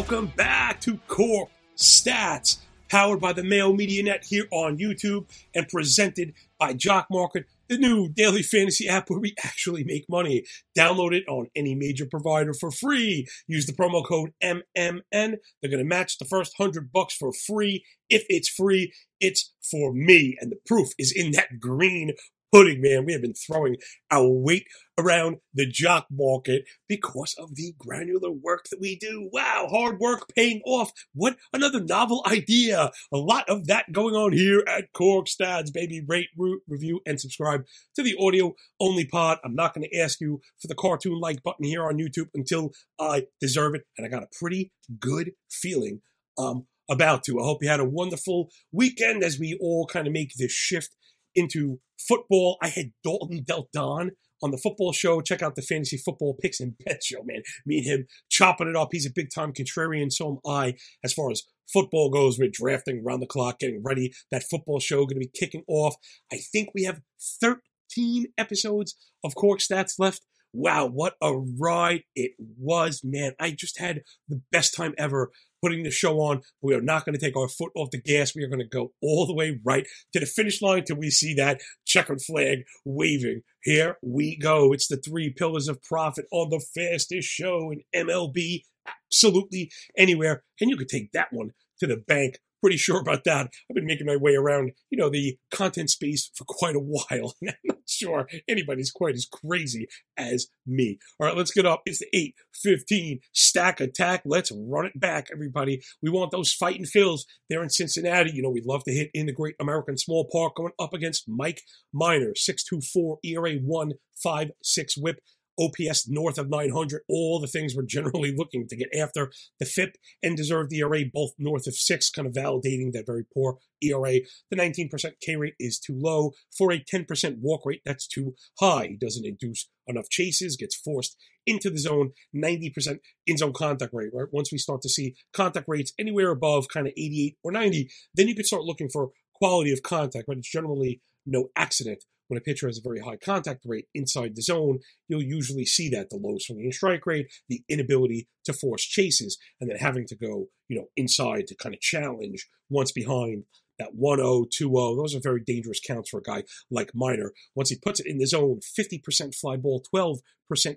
Welcome back to Cork Stats, powered by the Mayo Media Net here on YouTube and presented by Jock Market, the new daily fantasy app where we actually make money. Download it on any major provider for free. Use the promo code MMN. They're going to match the first 100 bucks for free. If it's free, it's for me. And the proof is in that green pudding, man. We have been throwing our weight around the jock market because of the granular work that we do. Wow, hard work paying off. What another novel idea. A lot of that going on here at Cork Stats, baby. Rate, root, review, and subscribe to the audio only pod. I'm not going to ask you for the cartoon like button here on YouTube until I deserve it. And I got a pretty good feeling um, about to. I hope you had a wonderful weekend as we all kind of make this shift into football. I had Dalton Del Don on the football show. Check out the fantasy football picks and bet show, man. Me and him chopping it up. He's a big time contrarian, so am I. As far as football goes, we're drafting around the clock, getting ready. That football show going to be kicking off. I think we have 13 episodes of Cork Stats left. Wow, what a ride it was, man. I just had the best time ever putting the show on. We are not going to take our foot off the gas. We are going to go all the way right to the finish line till we see that checkered flag waving. Here we go. It's the three pillars of profit on the fastest show in MLB. Absolutely anywhere. And you could take that one to the bank pretty sure about that. I've been making my way around, you know, the content space for quite a while. and I'm not sure anybody's quite as crazy as me. All right, let's get up. It's the 8 15 stack attack. Let's run it back, everybody. We want those fighting Phils there in Cincinnati. You know, we'd love to hit in the great American small park going up against Mike Minor, 624 ERA 156 whip. OPS north of 900, all the things we're generally looking to get after. The FIP and deserved ERA both north of six, kind of validating that very poor ERA. The 19% K rate is too low. For a 10% walk rate, that's too high. He doesn't induce enough chases, gets forced into the zone, 90% in zone contact rate, right? Once we start to see contact rates anywhere above kind of 88 or 90, then you could start looking for quality of contact, but it's generally no accident when a pitcher has a very high contact rate inside the zone, you'll usually see that the low swinging strike rate, the inability to force chases, and then having to go, you know, inside to kind of challenge once behind that 1 0, 2 0. Those are very dangerous counts for a guy like Minor. Once he puts it in the zone, 50% fly ball, 12%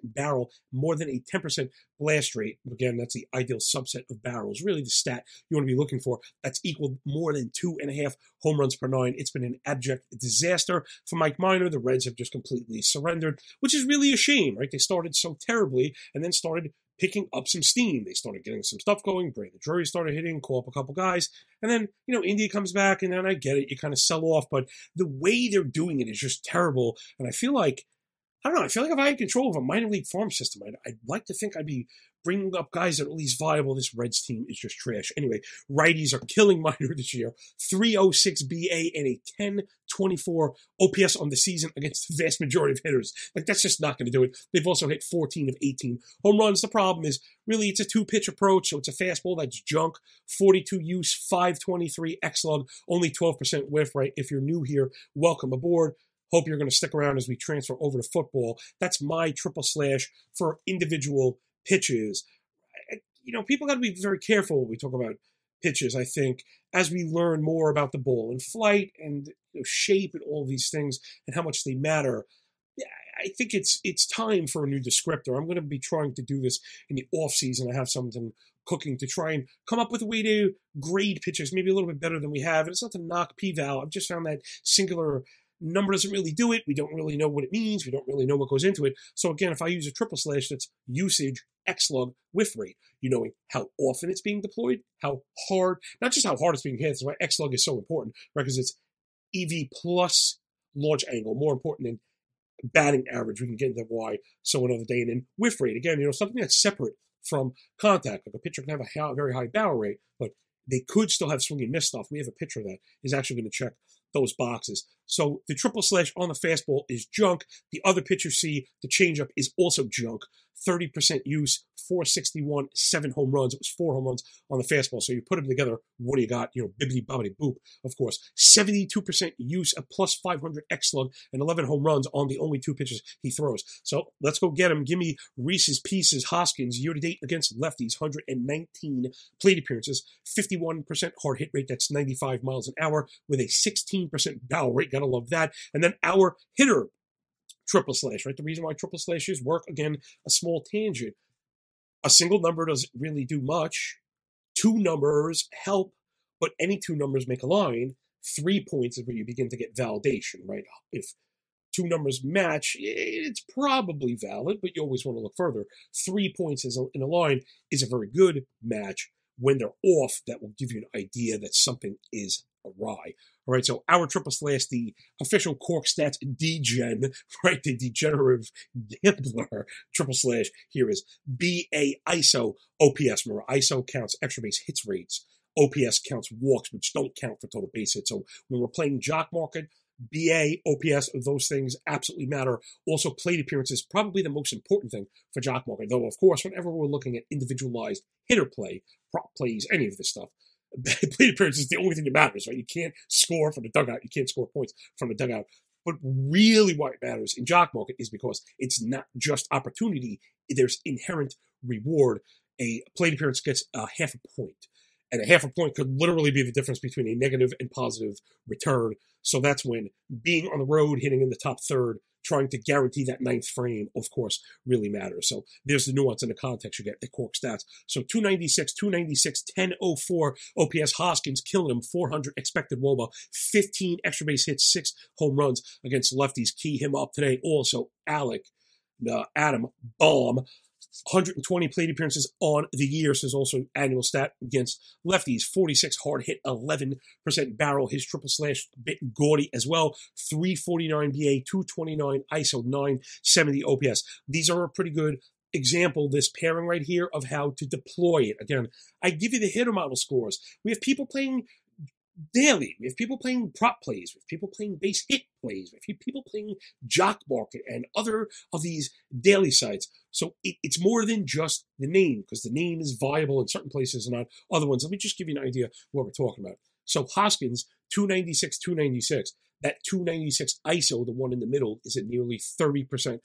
barrel, more than a 10% blast rate. Again, that's the ideal subset of barrels. Really, the stat you want to be looking for. That's equal more than two and a half home runs per nine. It's been an abject disaster for Mike Minor. The Reds have just completely surrendered, which is really a shame, right? They started so terribly and then started picking up some steam. They started getting some stuff going. Brandon Drury started hitting, call up a couple guys. And then, you know, India comes back, and then I get it. You kind of sell off. But the way they're doing it is just terrible. And I feel like, I don't know, I feel like if I had control of a minor league farm system, I'd, I'd like to think I'd be bringing up guys that are at least viable. This Reds team is just trash. Anyway, righties are killing Minor this year. 306 BA and a 1024 OPS on the season against the vast majority of hitters. Like, that's just not going to do it. They've also hit 14 of 18 home runs. The problem is, really, it's a two pitch approach. So it's a fastball that's junk, 42 use, 523 X log, only 12% whiff, right? If you're new here, welcome aboard. Hope you're going to stick around as we transfer over to football. That's my triple slash for individual pitches. You know, people got to be very careful when we talk about pitches. I think as we learn more about the ball and flight and you know, shape and all these things and how much they matter. I think it's it's time for a new descriptor. I'm going to be trying to do this in the off season. I have something cooking to try and come up with a way to grade pitches, maybe a little bit better than we have. And it's not to knock p-val. I've just found that singular number doesn't really do it. We don't really know what it means. We don't really know what goes into it. So again, if I use a triple slash, that's usage Xlog whiff rate. You knowing how often it's being deployed, how hard, not just how hard it's being hit. That's why Xlog is so important, right? Because it's EV plus launch angle, more important than batting average. We can get into why so another day. And then whiff rate, again, you know, something that's separate from contact. Like a pitcher can have a very high barrel rate, but they could still have swing and miss stuff. We have a pitcher that is actually going to check those boxes. So the triple slash on the fastball is junk. The other pitch you see, the changeup, is also junk. 30% use, 461, seven home runs. It was four home runs on the fastball. So you put them together, what do you got? You know, bibbity bobbity boop, of course. 72% use, a plus 500 X slug, and 11 home runs on the only two pitches he throws. So let's go get him. Give me Reese's Pieces Hoskins year to date against lefties, 119 plate appearances, 51% hard hit rate. That's 95 miles an hour with a 16% barrel rate. Gotta love that. And then our hitter triple slash, right? The reason why triple slashes work, again, a small tangent. A single number doesn't really do much. Two numbers help, but any two numbers make a line. Three points is where you begin to get validation, right? If two numbers match, it's probably valid, but you always want to look further. Three points in a line is a very good match. When they're off, that will give you an idea that something is awry. All right, so our triple slash, the official Cork Stats degen, right, the degenerative gambler triple slash here is BA ISO OPS. Remember, ISO counts extra base hits rates. OPS counts walks, which don't count for total base hits. So when we're playing jock market, BA, OPS, those things absolutely matter. Also, plate appearances, probably the most important thing for jock market. Though, of course, whenever we're looking at individualized hitter play, prop plays, any of this stuff, plate appearance is the only thing that matters, right? You can't score from the dugout. You can't score points from the dugout. But really, what matters in jock market is because it's not just opportunity. There's inherent reward. A plate appearance gets a half a point, and a half a point could literally be the difference between a negative and positive return. So that's when being on the road, hitting in the top third, trying to guarantee that ninth frame, of course, really matters. So there's the nuance and the context you get the Cork stats. So 296, 296, 1004 OPS Hoskins killing him, 400 expected Woba, 15 extra base hits, six home runs against lefties. Key him up today. Also, Alec, uh, Adam Bohm, 120 plate appearances on the year. So also annual stat against lefties. 46 hard hit, 11% barrel. His triple slash bit gaudy as well. 349 BA, 229 ISO, 970 OPS. These are a pretty good example, this pairing right here of how to deploy it. Again, I give you the hitter model scores. We have people playing daily. We have people playing prop plays. We have people playing base hit plays. We have people playing jock market and other of these daily sites. So it, it's more than just the name because the name is viable in certain places and not other ones. Let me just give you an idea what we're talking about. So Hoskins, 296, 296. That 296 ISO, the one in the middle, is at nearly 30%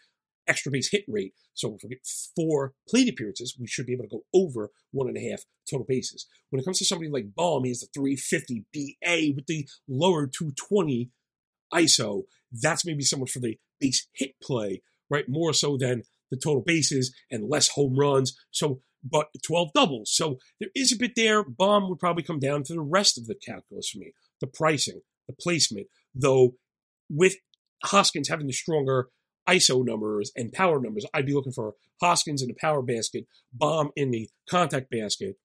extra base hit rate. So if we get four plate appearances, we should be able to go over one and a half total bases. When it comes to somebody like Bohm, he has the 350 BA with the lower 220 ISO. That's maybe someone for the base hit play, right? More so than the total bases and less home runs. So, but 12 doubles. So there is a bit there. Bohm would probably come down to the rest of the calculus for me the pricing, the placement, though with Hoskins having the stronger ISO numbers and power numbers, I'd be looking for Hoskins in the power basket, Bohm in the contact basket,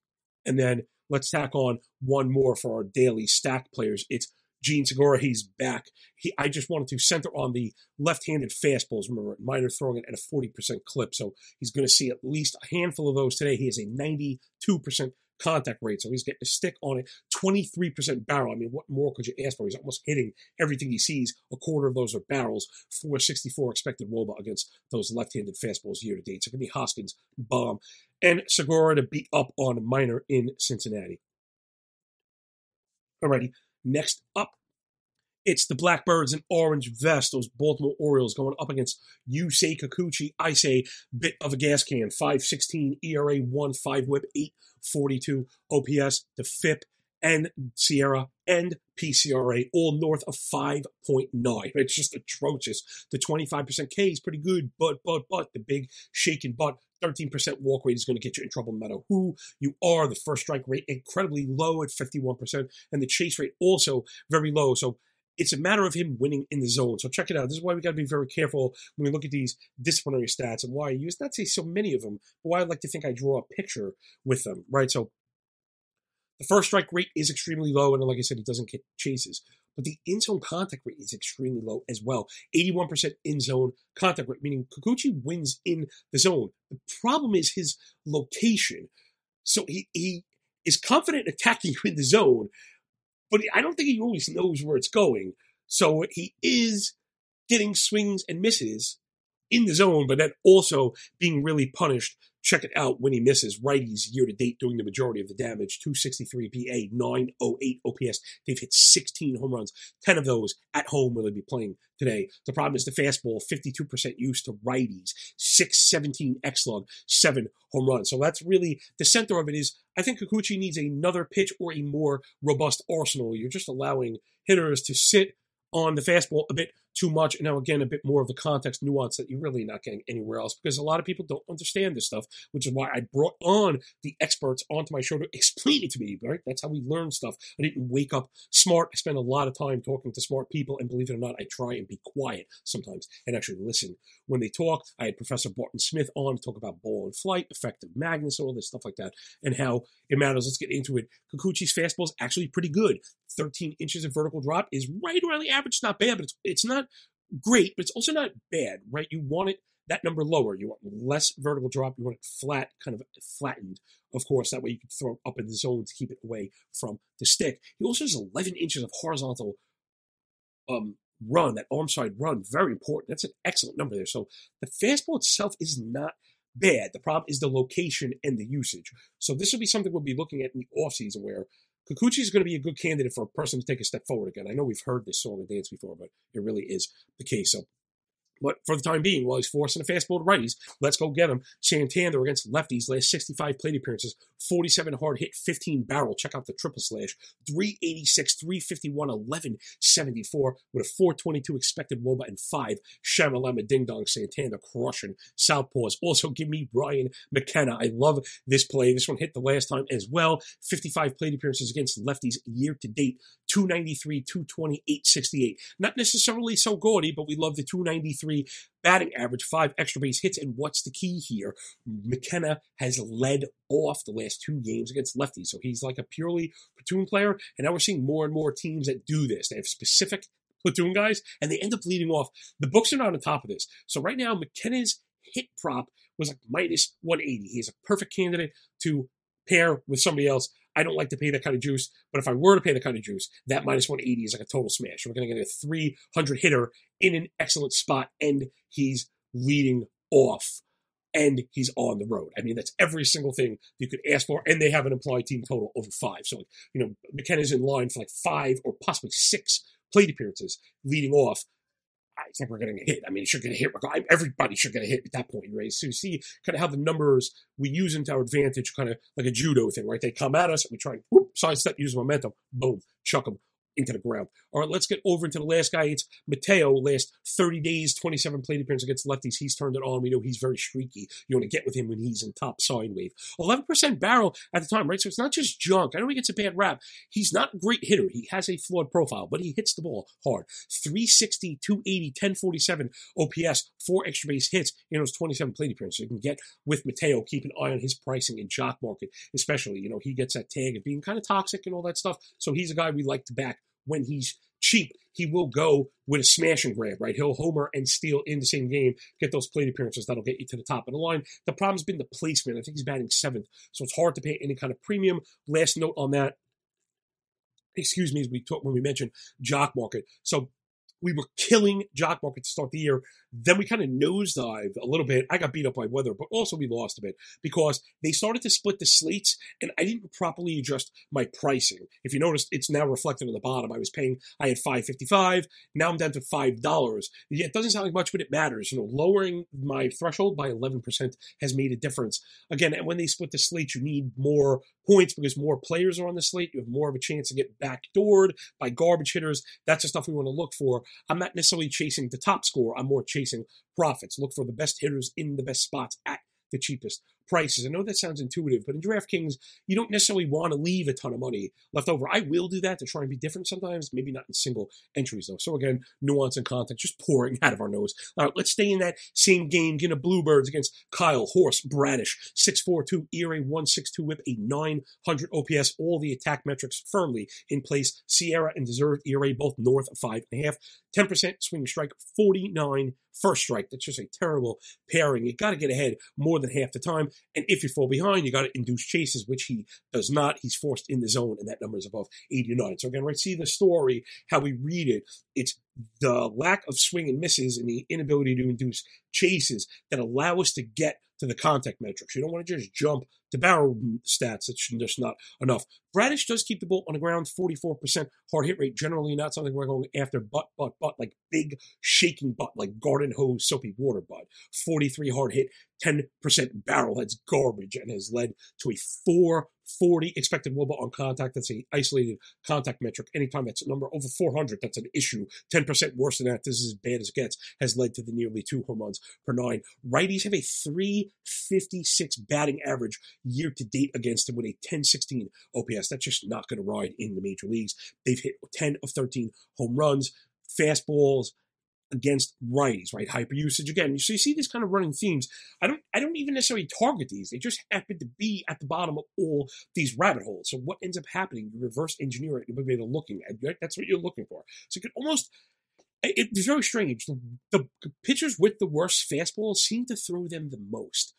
and then let's tack on one more for our daily stack players. It's Jean Segura, he's back. He, I just wanted to center on the left-handed fastballs. Remember, Minor throwing it at a 40% clip, so he's going to see at least a handful of those today. He has a 92% contact rate. So he's getting a stick on it, 23% barrel. I mean, what more could you ask for? He's almost hitting everything he sees. A quarter of those are barrels. 464 expected Woba against those left-handed fastballs year to date. So it could be Hoskins, Bohm, and Segura to beat up on Minor in Cincinnati. Alrighty, next up it's the Blackbirds in orange vest, those Baltimore Orioles going up against Yusei Kikuchi. I say bit of a gas can. 516 ERA, 1 5 whip, 842 OPS, the FIP and SIERA and PCRA all north of 5.9. It's just atrocious. The 25% K is pretty good, but, but, but the big shaking butt 13% walk rate is going to get you in trouble no matter who you are. The first strike rate incredibly low at 51%, and the chase rate also very low. So it's a matter of him winning in the zone. So check it out. This is why we got to be very careful when we look at these disciplinary stats and why I use not say so many of them, but why I like to think I draw a picture with them, right? So the first strike rate is extremely low, and like I said, he doesn't get chases. But the in zone contact rate is extremely low as well. 81% in zone contact rate, meaning Kikuchi wins in the zone. The problem is his location. So he, he is confident attacking you in the zone, but I don't think he always knows where it's going. So he is getting swings and misses in the zone, but then also being really punished. Check it out when he misses. Righties year to date doing the majority of the damage. 263 BA, 908 OPS. They've hit 16 home runs, 10 of those at home will they be playing today. The problem is the fastball, 52% use to righties, 617 X log, 7 home runs. So that's really the center of it is I think Kikuchi needs another pitch or a more robust arsenal. You're just allowing hitters to sit on the fastball a bit too much. And now, again, a bit more of the context nuance that you're really not getting anywhere else because a lot of people don't understand this stuff, which is why I brought on the experts onto my show to explain it to me, right? That's how we learn stuff. I didn't wake up smart. I spend a lot of time talking to smart people, and believe it or not, I try and be quiet sometimes and actually listen when they talk. I had Professor Barton Smith on to talk about ball and flight, effective Magnus, all this stuff like that, and how it matters. Let's get into it. Kikuchi's fastball is actually pretty good. 13 inches of vertical drop is right around the average. It's not bad, but it's, it's not great, but it's also not bad, right? You want it that number lower. You want less vertical drop. You want it flat, kind of flattened, of course. That way you can throw it up in the zone to keep it away from the stick. He also has 11 inches of horizontal um, run, that arm side run. Very important. That's an excellent number there. So the fastball itself is not bad. The problem is the location and the usage. So this will be something we'll be looking at in the offseason where Kikuchi is going to be a good candidate for a person to take a step forward again. I know we've heard this song and dance before, but it really is the case. So but for the time being, while he's forcing a fastball to righties, let's go get him. Santander against lefties, last 65 plate appearances, 47 hard hit, 15 barrel. Check out the triple slash. 386, 351, 1174 with a 422 expected Woba and 5 Shamalama Ding Dong Santander crushing Southpaws. Also, give me Brian McKenna. I love this play. This one hit the last time as well. 55 plate appearances against lefties year to date. 293, 220, 868. Not necessarily so gaudy, but we love the 293 batting average, five extra base hits. And what's the key here? McKenna has led off the last two games against lefties. So he's like a purely platoon player. And now we're seeing more and more teams that do this. They have specific platoon guys and they end up leading off. The books are not on top of this. So right now, McKenna's hit prop was like minus 180. He's a perfect candidate to pair with somebody else. I don't like to pay that kind of juice, but if I were to pay that kind of juice, that minus 180 is like a total smash. We're going to get a 300 hitter in an excellent spot, and he's leading off, and he's on the road. I mean, that's every single thing you could ask for, and they have an implied team total over five. So, you know, McKenna's in line for like five or possibly six plate appearances leading off. I think we're going to hit. I mean, should get a hit. Everybody should get a hit at that point, right? So you see kind of how the numbers we use into our advantage, kind of like a judo thing, right? They come at us and we try and whoop, sidestep, use momentum, boom, chuck them into the ground. All right, let's get over into the last guy. It's Mateo. Last 30 days, 27 plate appearances against lefties. He's turned it on. We know he's very streaky. You want to get with him when he's in top sine wave. 11% barrel at the time, right? So it's not just junk. I know he gets a bad rap. He's not a great hitter. He has a flawed profile, but he hits the ball hard. 360, 280, 1047 OPS, four extra base hits in those 27 plate appearances. You can get with Mateo. Keep an eye on his pricing in jock market, especially. You know, he gets that tag of being kind of toxic and all that stuff. So he's a guy we like to back when he's cheap, he will go with a smash and grab, right? He'll homer and steal in the same game, get those plate appearances that'll get you to the top of the line. The problem's been the placement. I think he's batting seventh, so it's hard to pay any kind of premium. Last note on that, excuse me, as we talked when we mentioned jock market. So we were killing jock market to start the year. Then we kind of nosedived a little bit. I got beat up by weather, but also we lost a bit because they started to split the slates and I didn't properly adjust my pricing. If you notice, it's now reflected on the bottom. I was paying, I had five fifty five. Now I'm down to five dollars. Yeah, it doesn't sound like much, but it matters. You know, lowering my threshold by eleven percent has made a difference. Again, and when they split the slate, you need more points because more players are on the slate. You have more of a chance to get backdoored by garbage hitters. That's the stuff we want to look for. I'm not necessarily chasing the top score. I'm more chasing profits. Look for the best hitters in the best spots at the cheapest prices. I know that sounds intuitive, but in DraftKings, you don't necessarily want to leave a ton of money left over. I will do that to try and be different sometimes, maybe not in single entries though. So again, nuance and content just pouring out of our nose. All right, let's stay in that same game. Get a Bluebirds against Kyle Horse Bradish, 6'4'2 ERA, 162 whip, a 900 OPS, all the attack metrics firmly in place. SIERA and Deserved ERA both north of five and a half. 10% swing strike, 49 first strike. That's just a terrible pairing. You got to get ahead more than half the time. And if you fall behind, you got to induce chases, which he does not. He's forced in the zone, and that number is above 89. So again, right, see the story, how we read it. It's the lack of swing and misses and the inability to induce chases that allow us to get to the contact metrics. You don't want to just jump to barrel stats. It's just not enough. Bradish does keep the ball on the ground, 44% hard hit rate. Generally not something we're going after, but, but, but, like big shaking butt, like garden hose soapy water butt. 43 hard hit, 10% barrel. That's garbage and has led to a 440 expected wOBA on contact. That's a isolated contact metric. Anytime that's a number over 400, that's an issue. 10% worse than that. This is as bad as it gets. Has led to the nearly two home runs per nine. Righties have a 356 batting average year to date against him with a 1016 OPS. That's just not going to ride in the major leagues. They've hit 10 of 13 home runs, fastballs, against righties, right? Hyper usage again. So you see these kind of running themes. I don't I don't even necessarily target these. They just happen to be at the bottom of all these rabbit holes. So what ends up happening? You reverse engineer it. You're looking at. Right? That's what you're looking for. So you almost it's very strange. The, the pitchers with the worst fastballs seem to throw them the most.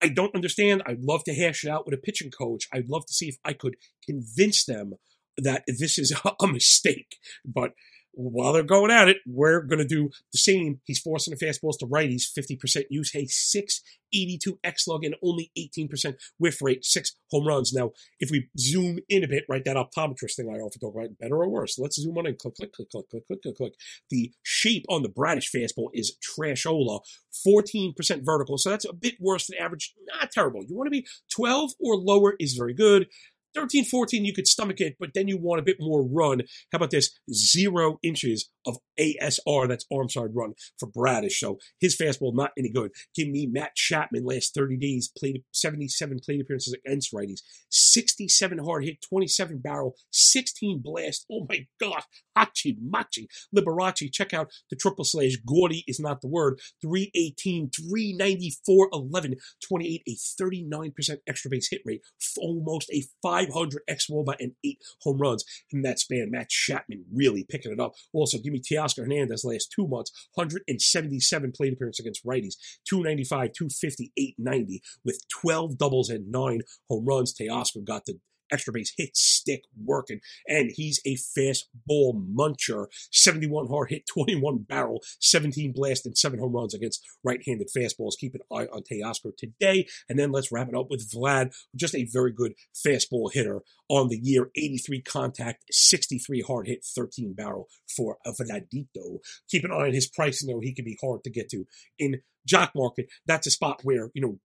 I don't understand. I'd love to hash it out with a pitching coach. I'd love to see if I could convince them that this is a mistake. But while they're going at it, we're going to do the same. He's forcing the fastballs to righties, 50% use. Hey, 682 X log and only 18% whiff rate, six home runs. Now, if we zoom in a bit, right, that optometrist thing I often talk about, better or worse, let's zoom on and click, click, click, click, click, click, click, click. The shape on the Bradish fastball is trashola, 14% vertical. So that's a bit worse than average. Not terrible. You want to be 12 or lower is very good. 13, 14, you could stomach it, but then you want a bit more run. How about this? Zero inches of ASR, that's arm side run for Bradish. So his fastball not any good. Give me Matt Chapman last 30 days, played 77 plate appearances against righties, 67 hard hit, 27 barrel, 16 blast. Oh my God. Hachi Machi. Liberace. Check out the triple slash. Gaudy is not the word. 318, 394, 11, 28, a 39% extra base hit rate, almost a 500 X wOBA and eight home runs in that span. Matt Chapman really picking it up. Also, give me Teoscar Hernandez last two months, 177 plate appearances against righties, 295, 250, 890 with 12 doubles and nine home runs. Teoscar got the extra base hit stick working. And he's a fast ball muncher. 71 hard hit, 21 barrel, 17 blast, and 7 home runs against right handed fastballs. Keep an eye on Teoscar today. And then let's wrap it up with Vlad, just a very good fastball hitter on the year 83 contact, 63 hard hit, 13 barrel for Vladito. Keep an eye on his pricing, though. He can be hard to get to in jock market. That's a spot where, you know,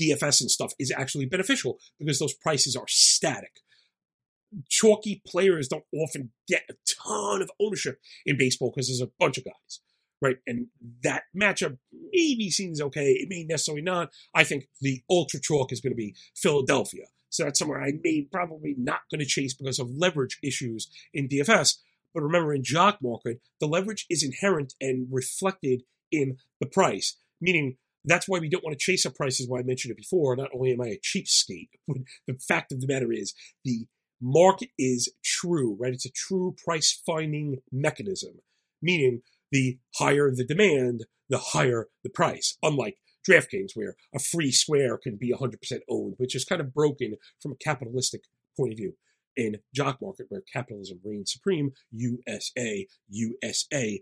DFS and stuff is actually beneficial because those prices are static. Chalky players don't often get a ton of ownership in baseball because there's a bunch of guys, right? And that matchup maybe seems okay. It may necessarily not. I think the ultra chalk is going to be Philadelphia. So that's somewhere I may probably not going to chase because of leverage issues in DFS. But remember, in jock market, the leverage is inherent and reflected in the price, meaning that's why we don't want to chase up prices. Why I mentioned it before. Not only am I a cheapskate, but the fact of the matter is the market is true, right? It's a true price finding mechanism, meaning the higher the demand, the higher the price. Unlike DraftKings, where a free square can be 100% owned, which is kind of broken from a capitalistic point of view. In jock market, where capitalism reigns supreme, USA, USA,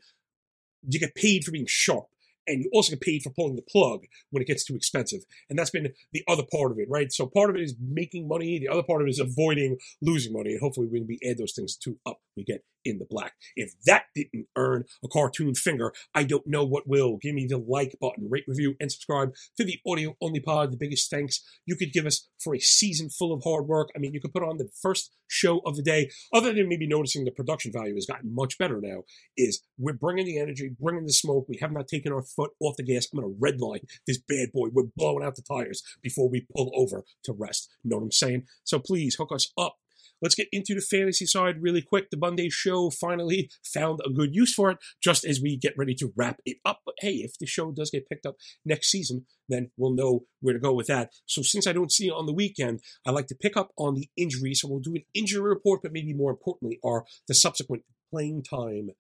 you get paid for being sharp and you also get paid for pulling the plug when it gets too expensive. And that's been the other part of it, right? So part of it is making money, the other part of it is avoiding losing money. And hopefully, when we add those things to up, we get in the black. If that didn't earn a cartoon finger, I don't know what will. Give me the like button, rate, review, and subscribe to the audio only pod. The biggest thanks you could give us for a season full of hard work. I mean, you could put on the first show of the day, other than maybe noticing the production value has gotten much better now, is we're bringing the energy, bringing the smoke. We have not taken our foot off the gas. I'm going to redline this bad boy. We're blowing out the tires before we pull over to rest. Know what I'm saying? So please hook us up Let's get into the fantasy side really quick. The Monday show finally found a good use for it just as we get ready to wrap it up. But hey, if the show does get picked up next season, then we'll know where to go with that. So since I don't see on the weekend, I like to pick up on the injury. So we'll do an injury report, but maybe more importantly are the subsequent playing time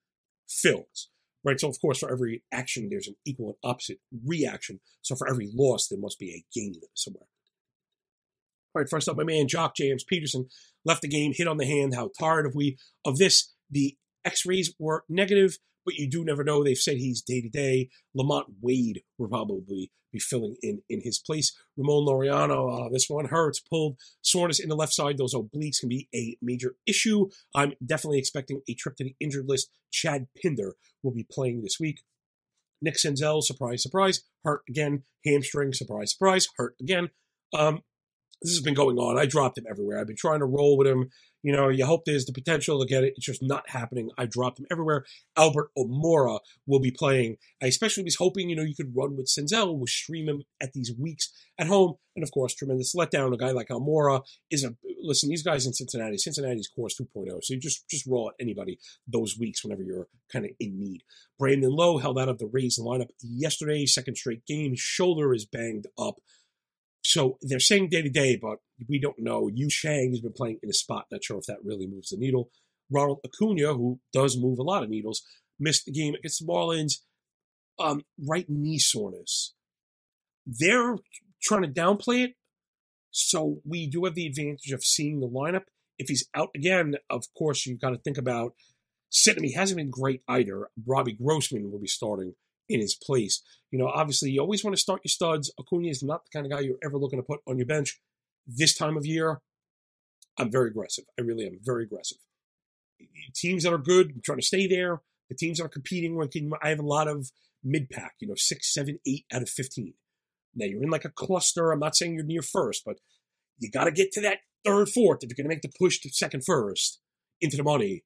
fills right? So, of course, for every action, there's an equal and opposite reaction. So, for every loss, there must be a gain somewhere. Right, first up, my man Joc James Pederson left the game, hit on the hand. How tired of we of this? The X-rays were negative, but you do never know. They've said he's day to day. LaMonte Wade will probably be filling in in his place. Ramon Laureano, uh, this one hurts. Pulled soreness in the left side. Those obliques can be a major issue. I'm definitely expecting a trip to the injured list. Chad Pinder will be playing this week. Nick Senzel, surprise, surprise, hurt again. Hamstring, surprise, surprise, hurt again. Um, this has been going on. I dropped him everywhere. I've been trying to roll with him. You know, you hope there's the potential to get it. It's just not happening. I dropped him everywhere. Albert Almora will be playing. I especially was hoping, you know, you could run with Senzel. We'll stream him at these weeks at home. And of Coors, tremendous letdown. A guy like Almora is a listen. These guys in Cincinnati, Cincinnati's course 2.0. So you just just roll at anybody those weeks whenever you're kind of in need. Brandon Lowe held out of the Rays lineup yesterday, second straight game. Shoulder is banged up. So they're saying day to day, but we don't know. Yu Chang has been playing in a spot. Not sure if that really moves the needle. Ronald Acuna, who does move a lot of needles, missed the game against the Marlins. Um, right knee soreness. They're trying to downplay it. So we do have the advantage of seeing the lineup. If he's out again, of course, you've got to think about. He hasn't been great either. Robbie Grossman will be starting in his place. You know, obviously, you always want to start your studs. Acuna is not the kind of guy you're ever looking to put on your bench. This time of year, I'm very aggressive. I really am very aggressive. Teams that are good, I'm trying to stay there. The teams that are competing, I have a lot of mid pack, you know, six, seven, eight out of 15. Now you're in like a cluster. I'm not saying you're near first, but you got to get to that third, fourth if you're going to make the push to second, first into the money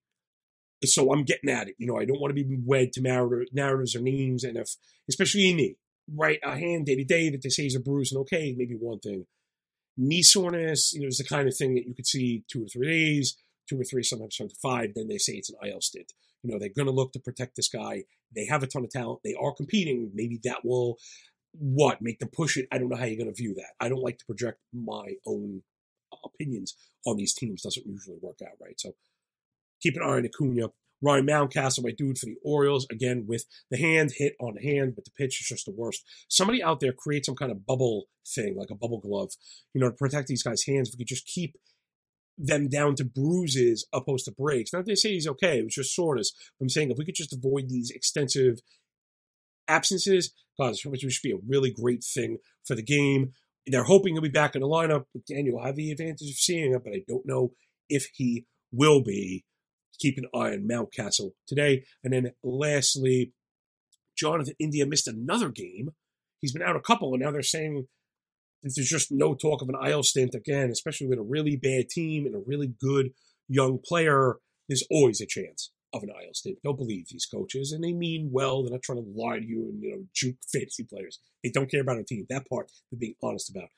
so I'm getting at it. You know, I don't want to be wed to narratives or names, and if, especially in right, a hand day to day that they say is a bruise and okay, maybe one thing. Knee soreness, you know, is the kind of thing that you could see two or three days, two or three, sometimes to five. Then they say it's an IL stint. You know, they're going to look to protect this guy. They have a ton of talent. They are competing. Maybe that will what make them push it. I don't know how you're going to view that. I don't like to project my own opinions on these teams. Doesn't usually work out right. So keep an eye on Acuna. Ryan Mountcastle, my dude for the Orioles, again with the hand hit on hand, but the pitch is just the worst. Somebody out there create some kind of bubble thing, like a bubble glove, you know, to protect these guys' hands. If we could just keep them down to bruises opposed to breaks. Not they say he's okay, it was just soreness. I'm saying if we could just avoid these extensive absences, God, which should be a really great thing for the game. They're hoping he'll be back in the lineup. Again, you'll have the advantage of seeing it, but I don't know if he will be keep an eye on Mountcastle today. And then lastly, Jonathan India missed another game. He's been out a couple, and now they're saying that there's just no talk of an IL stint again, especially with a really bad team and a really good young player. There's always a chance of an IL stint. Don't believe these coaches, and they mean well. They're not trying to lie to you and you know juke fantasy players. They don't care about a team. That part they're being honest about.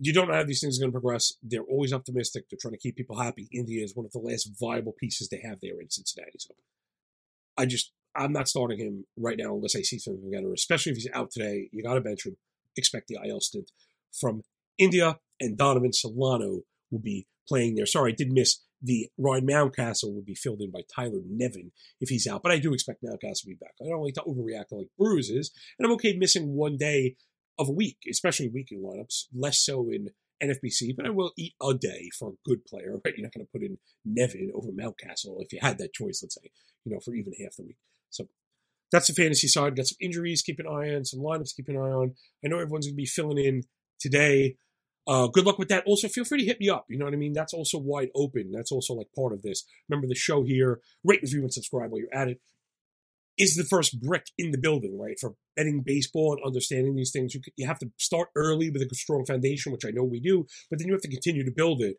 You don't know how these things are going to progress. They're always optimistic. They're trying to keep people happy. India is one of the last viable pieces they have there in Cincinnati. So I just, I'm not starting him right now unless I see something together, especially if he's out today. You got to bench him. Expect the IL stint from India, and Donovan Solano will be playing there. Sorry, I did miss the Ryan Mountcastle would be filled in by Tyler Nevin if he's out, but I do expect Mountcastle to be back. I don't like to overreact to like bruises, and I'm okay missing one day of a week, especially weekly lineups, less so in NFBC, but I will eat a day for a good player, right? You're not going to put in Nevin over Mountcastle if you had that choice, let's say, you know, for even half the week. So that's the fantasy side. Got some injuries, keep an eye on, some lineups, keep an eye on. I know everyone's going to be filling in today. Uh, good luck with that. Also, feel free to hit me up. You know what I mean? That's also wide open. That's also like part of this. Remember the show here. Rate, review, and subscribe while you're at it is the first brick in the building, right? For betting baseball and understanding these things, you, you have to start early with a strong foundation, which I know we do, but then you have to continue to build it.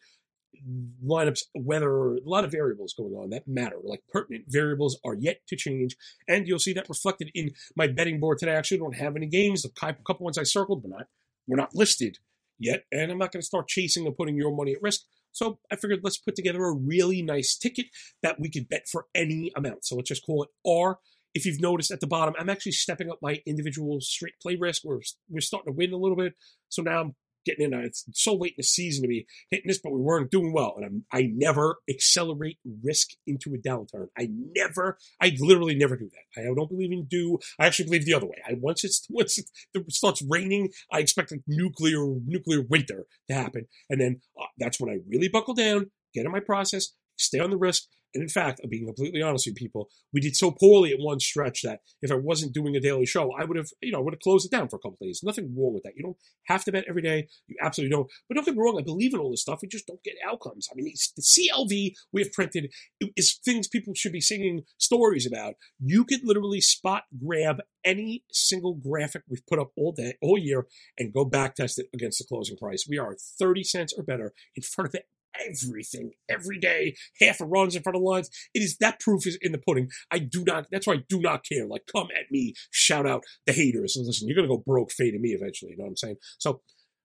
Lineups, weather, a lot of variables going on that matter. Like pertinent variables are yet to change, and you'll see that reflected in my betting board today. I actually don't have any games. A couple ones I circled, but not we're not listed yet, and I'm not going to start chasing and putting your money at risk. So I figured let's put together a really nice ticket that we could bet for any amount. So let's just call it R if you've noticed at the bottom, I'm actually stepping up my individual straight play risk. We're, we're starting to win a little bit. So now I'm getting in. It's so late in the season to be hitting this, but we weren't doing well. And I'm, I never accelerate risk into a downturn. I never, I literally never do that. I don't believe in do. I actually believe the other way. I once it's once it starts raining, I expect a nuclear nuclear winter to happen, and then uh, that's when I really buckle down, get in my process, stay on the risk, and in fact, I'm being completely honest with people, we did so poorly at one stretch that if I wasn't doing a daily show, I would have, you know, I would have closed it down for a couple days. Nothing wrong with that. You don't have to bet every day. You absolutely don't. But me wrong, I believe in all this stuff. We just don't get outcomes. I mean, the CLV we have printed is things people should be singing stories about. You could literally spot grab any single graphic we've put up all day, all year, and go back test it against the closing price. We are 30 cents or better in front of everything every day, half a runs in front of lines. It is that proof is in the pudding. I do not. That's why I do not care. Like, come at me, shout out the haters. Listen, you're gonna go broke fading me eventually. You know what I'm saying? So,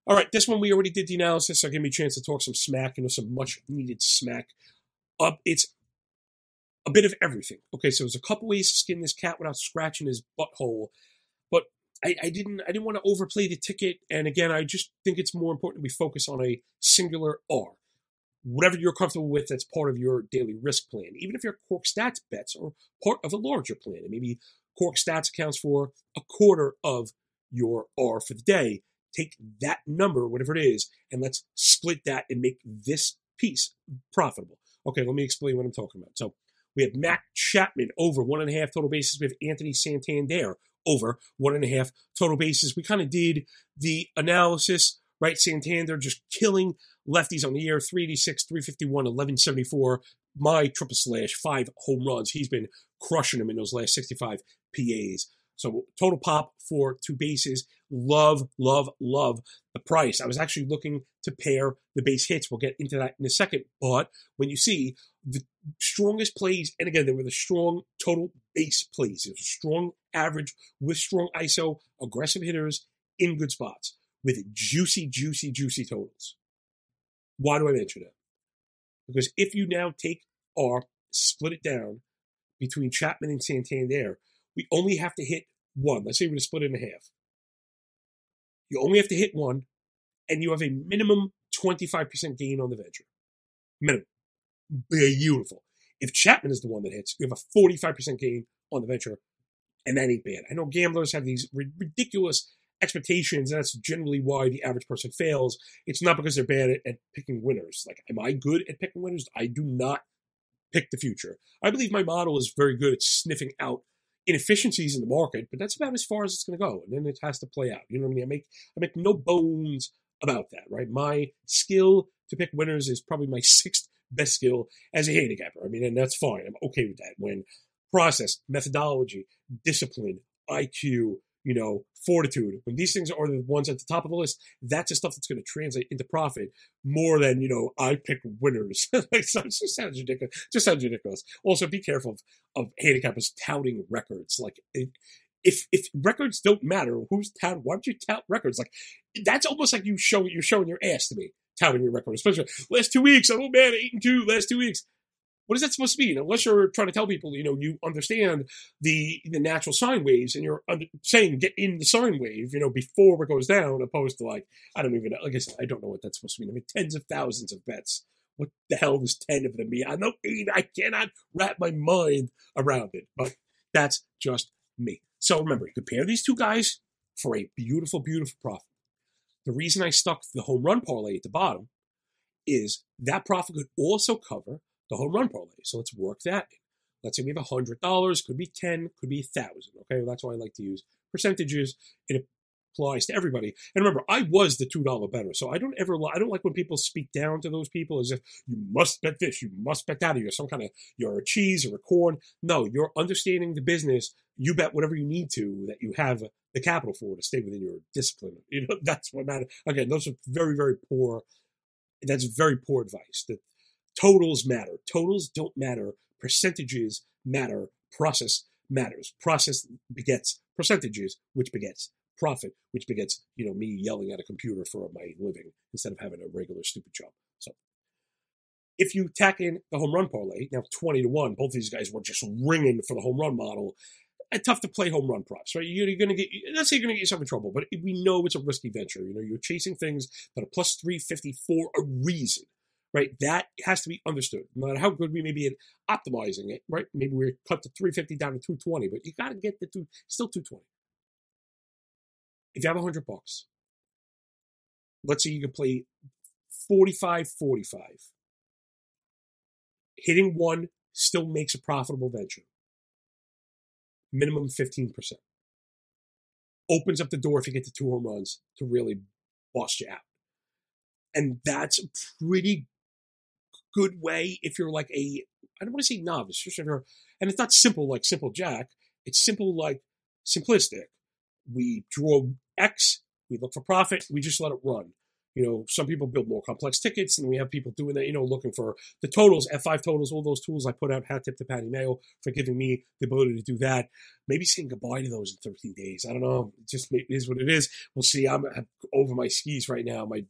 all right, this one we already did the analysis. So give me a chance to talk some smack. You know, some much needed smack. Up, it's a bit of everything. Okay, so there's a couple ways to skin this cat without scratching his butthole, but I, I, didn't I didn't want to overplay the ticket. And again, I just think it's more important we focus on a singular R whatever you're comfortable with that's part of your daily risk plan. Even if your Cork Stats bets are part of a larger plan, and maybe Cork Stats accounts for a quarter of your R for the day, take that number, whatever it is, and let's split that and make this piece profitable. Okay, let me explain what I'm talking about. So we have Matt Chapman over one and a half total bases. We have Anthony Santander over one and a half total bases. We kind of did the analysis, right? Santander just killing lefties on the year 386, 351, 1174. My triple slash, five home runs. He's been crushing them in those last 65 PAs. So total pop for two bases. Love, love, love the price. I was actually looking to pair the base hits. We'll get into that in a second. But when you see the strongest plays, and again, they were the strong total base plays. It was a strong average with strong ISO, aggressive hitters in good spots with juicy, juicy, juicy totals. Why do I mention it? Because if you now take R, split it down between Chapman and Santander, we only have to hit one. Let's say we're to split it in half. You only have to hit one, and you have a minimum 25% gain on the venture. Minimum. Beautiful. If Chapman is the one that hits, you have a 45% gain on the venture, and that ain't bad. I know gamblers have these ridiculous expectations. That's generally why the average person fails. It's not because they're bad at, at, picking winners. Like, am I good at picking winners? I do not pick the future. I believe my model is very good at sniffing out inefficiencies in the market, but that's about as far as it's going to go. And then it has to play out. You know what I mean? I make I make no bones about that. Right? My skill to pick winners is probably my sixth best skill as a handicapper. I mean, and that's fine. I'm okay with that. When process, methodology, discipline, IQ, you know, fortitude. When these things are the ones at the top of the list, that's the stuff that's going to translate into profit more than, you know, I pick winners. it just sounds ridiculous. just sounds ridiculous. Also, be careful of, of handicappers touting records. Like, if if records don't matter, who's tout? Why don't you tout records? Like, that's almost like you show you're showing your ass to me, touting your record. Especially last two weeks. Oh man, eight and two last two weeks. What is that supposed to mean? Unless you're trying to tell people, you know, you understand the the natural sine waves, and you're under, saying get in the sine wave, you know, before it goes down, opposed to like I don't even. Like I said, I don't know what that's supposed to mean. I mean, tens of thousands of bets. What the hell does ten of them mean? I know I cannot wrap my mind around it, but that's just me. So remember, compare these two guys for a beautiful, beautiful profit. The reason I stuck the home run parlay at the bottom is that profit could also cover the home run parlay. So let's work that in. Let's say we have $100, could be 10, could be 1000 Okay, well, that's why I like to use percentages. It applies to everybody. And remember, I was the $2 better. So I don't ever, I don't like when people speak down to those people as if you must bet this, you must bet that, or you're some kind of, you're a cheese or a corn. No, you're understanding the business. You bet whatever you need to that you have the capital for to stay within your discipline. You know, that's what matters. Again, those are very, very poor. That's very poor advice. Totals matter. Totals don't matter. Percentages matter. Process matters. Process begets percentages, which begets profit, which begets, you know, me yelling at a computer for my living instead of having a regular stupid job. So if you tack in the home run parlay, now 20 to 1, both these guys were just ringing for the home run model. Eh, tough to play home run props, right? You're, going to get, let's say you're going to get yourself in trouble, but we know it's a risky venture. You know, you're chasing things that are plus 350 for a reason, right? That has to be understood. No matter how good we may be at optimizing it, right? Maybe we're cut to 350 down to 220, but you got to get the two, still 220. If you have 100 bucks, let's say you can play 45 45. Hitting one still makes a profitable venture. Minimum 15%. Opens up the door if you get to two home runs to really bust you out. And that's a pretty good way if you're like a, I don't want to say novice, just if you're, and it's not simple like Simple Jack. It's simple like simplistic. We draw X, we look for profit, we just let it run. You know, some people build more complex tickets, and we have people doing that, you know, looking for the totals, F5 totals, all those tools I put out. Hat tip to Patty Mayo for giving me the ability to do that. Maybe saying goodbye to those in 13 days. I don't know. It just is what it is. We'll see. I'm over my skis right now. My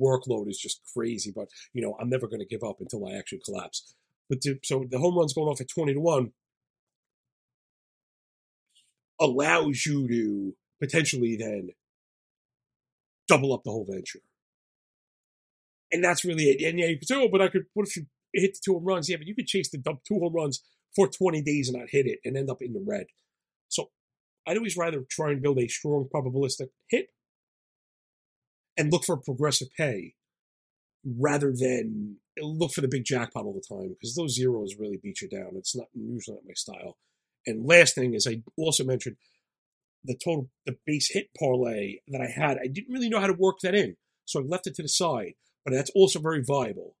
workload is just crazy, but, you know, I'm never going to give up until I actually collapse. But to, so the home run's going off at 20 to 1 allows you to potentially then double up the whole venture. And that's really it. And yeah, you could say, oh, but I could, what if you hit the two home runs? Yeah, but you could chase the two home runs for 20 days and not hit it and end up in the red. So I'd always rather try and build a strong probabilistic hit and look for progressive pay rather than look for the big jackpot all the time because those zeros really beat you down. It's not usually not my style. And last thing is I also mentioned the total the base hit parlay that I had. I didn't really know how to work that in, so I left it to the side but that's also very viable.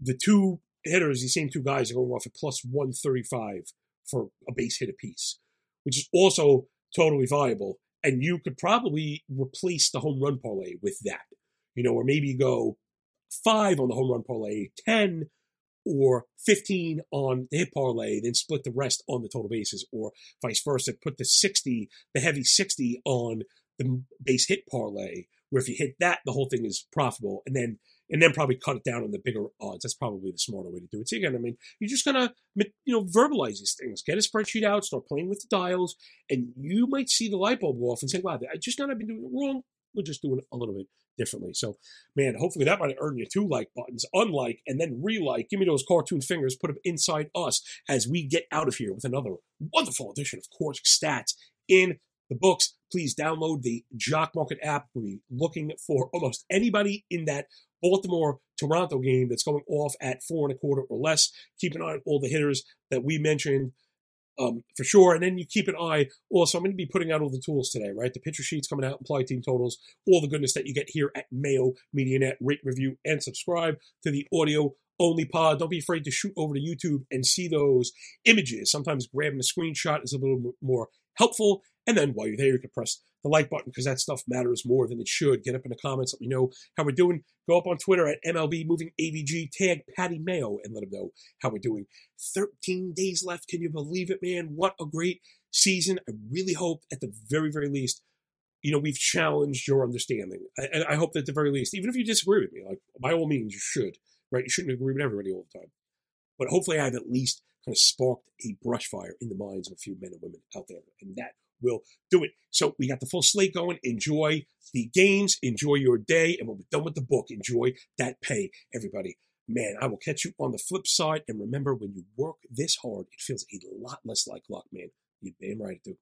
The two hitters, these same two guys, are going off at plus 135 for a base hit apiece, which is also totally viable. And you could probably replace the home run parlay with that, you know, or maybe go five on the home run parlay, 10 or 15 on the hit parlay, then split the rest on the total bases, or vice versa. Put the 60, the heavy 60 on the base hit parlay, where if you hit that, the whole thing is profitable, and then and then probably cut it down on the bigger odds. That's probably the smarter way to do it. So again, I mean, you're just gonna you know verbalize these things, get a spreadsheet out, start playing with the dials, and you might see the light bulb go off and say, "Wow, I just not have been doing it wrong. We're just doing it a little bit differently." So, man, hopefully that might earn you two like buttons, unlike, and then re-like. Give me those cartoon fingers, put them inside us as we get out of here with another wonderful edition of Cork Stats in the books, please download the Jock Market app. We'll be looking for almost anybody in that Baltimore Toronto game that's going off at four and a quarter or less. Keep an eye on all the hitters that we mentioned um, for sure. And then you keep an eye also. I'm going to be putting out all the tools today, right? The pitcher sheets coming out, implied team totals, all the goodness that you get here at Mayo Media Net. Rate, review, and subscribe to the audio only pod. Don't be afraid to shoot over to YouTube and see those images. Sometimes grabbing a screenshot is a little more helpful. And then while you're there, you can press the like button because that stuff matters more than it should. Get up in the comments, let me know how we're doing. Go up on Twitter at MLB Moving AVG, tag Patty Mayo, and let him know how we're doing. 13 days left. Can you believe it, man? What a great season. I really hope, at the very, very least, you know, we've challenged your understanding. And I, I hope that at the very least, even if you disagree with me, like by all means, you should, right? You shouldn't agree with everybody all the time. But hopefully, I've at least kind of sparked a brush fire in the minds of a few men and women out there. And that will do it. So we got the full slate going. Enjoy the games, enjoy your day, and when we're done with the book, enjoy that pay, everybody. Man, I will catch you on the flip side. And remember, when you work this hard, it feels a lot less like luck, man. You're damn right it do.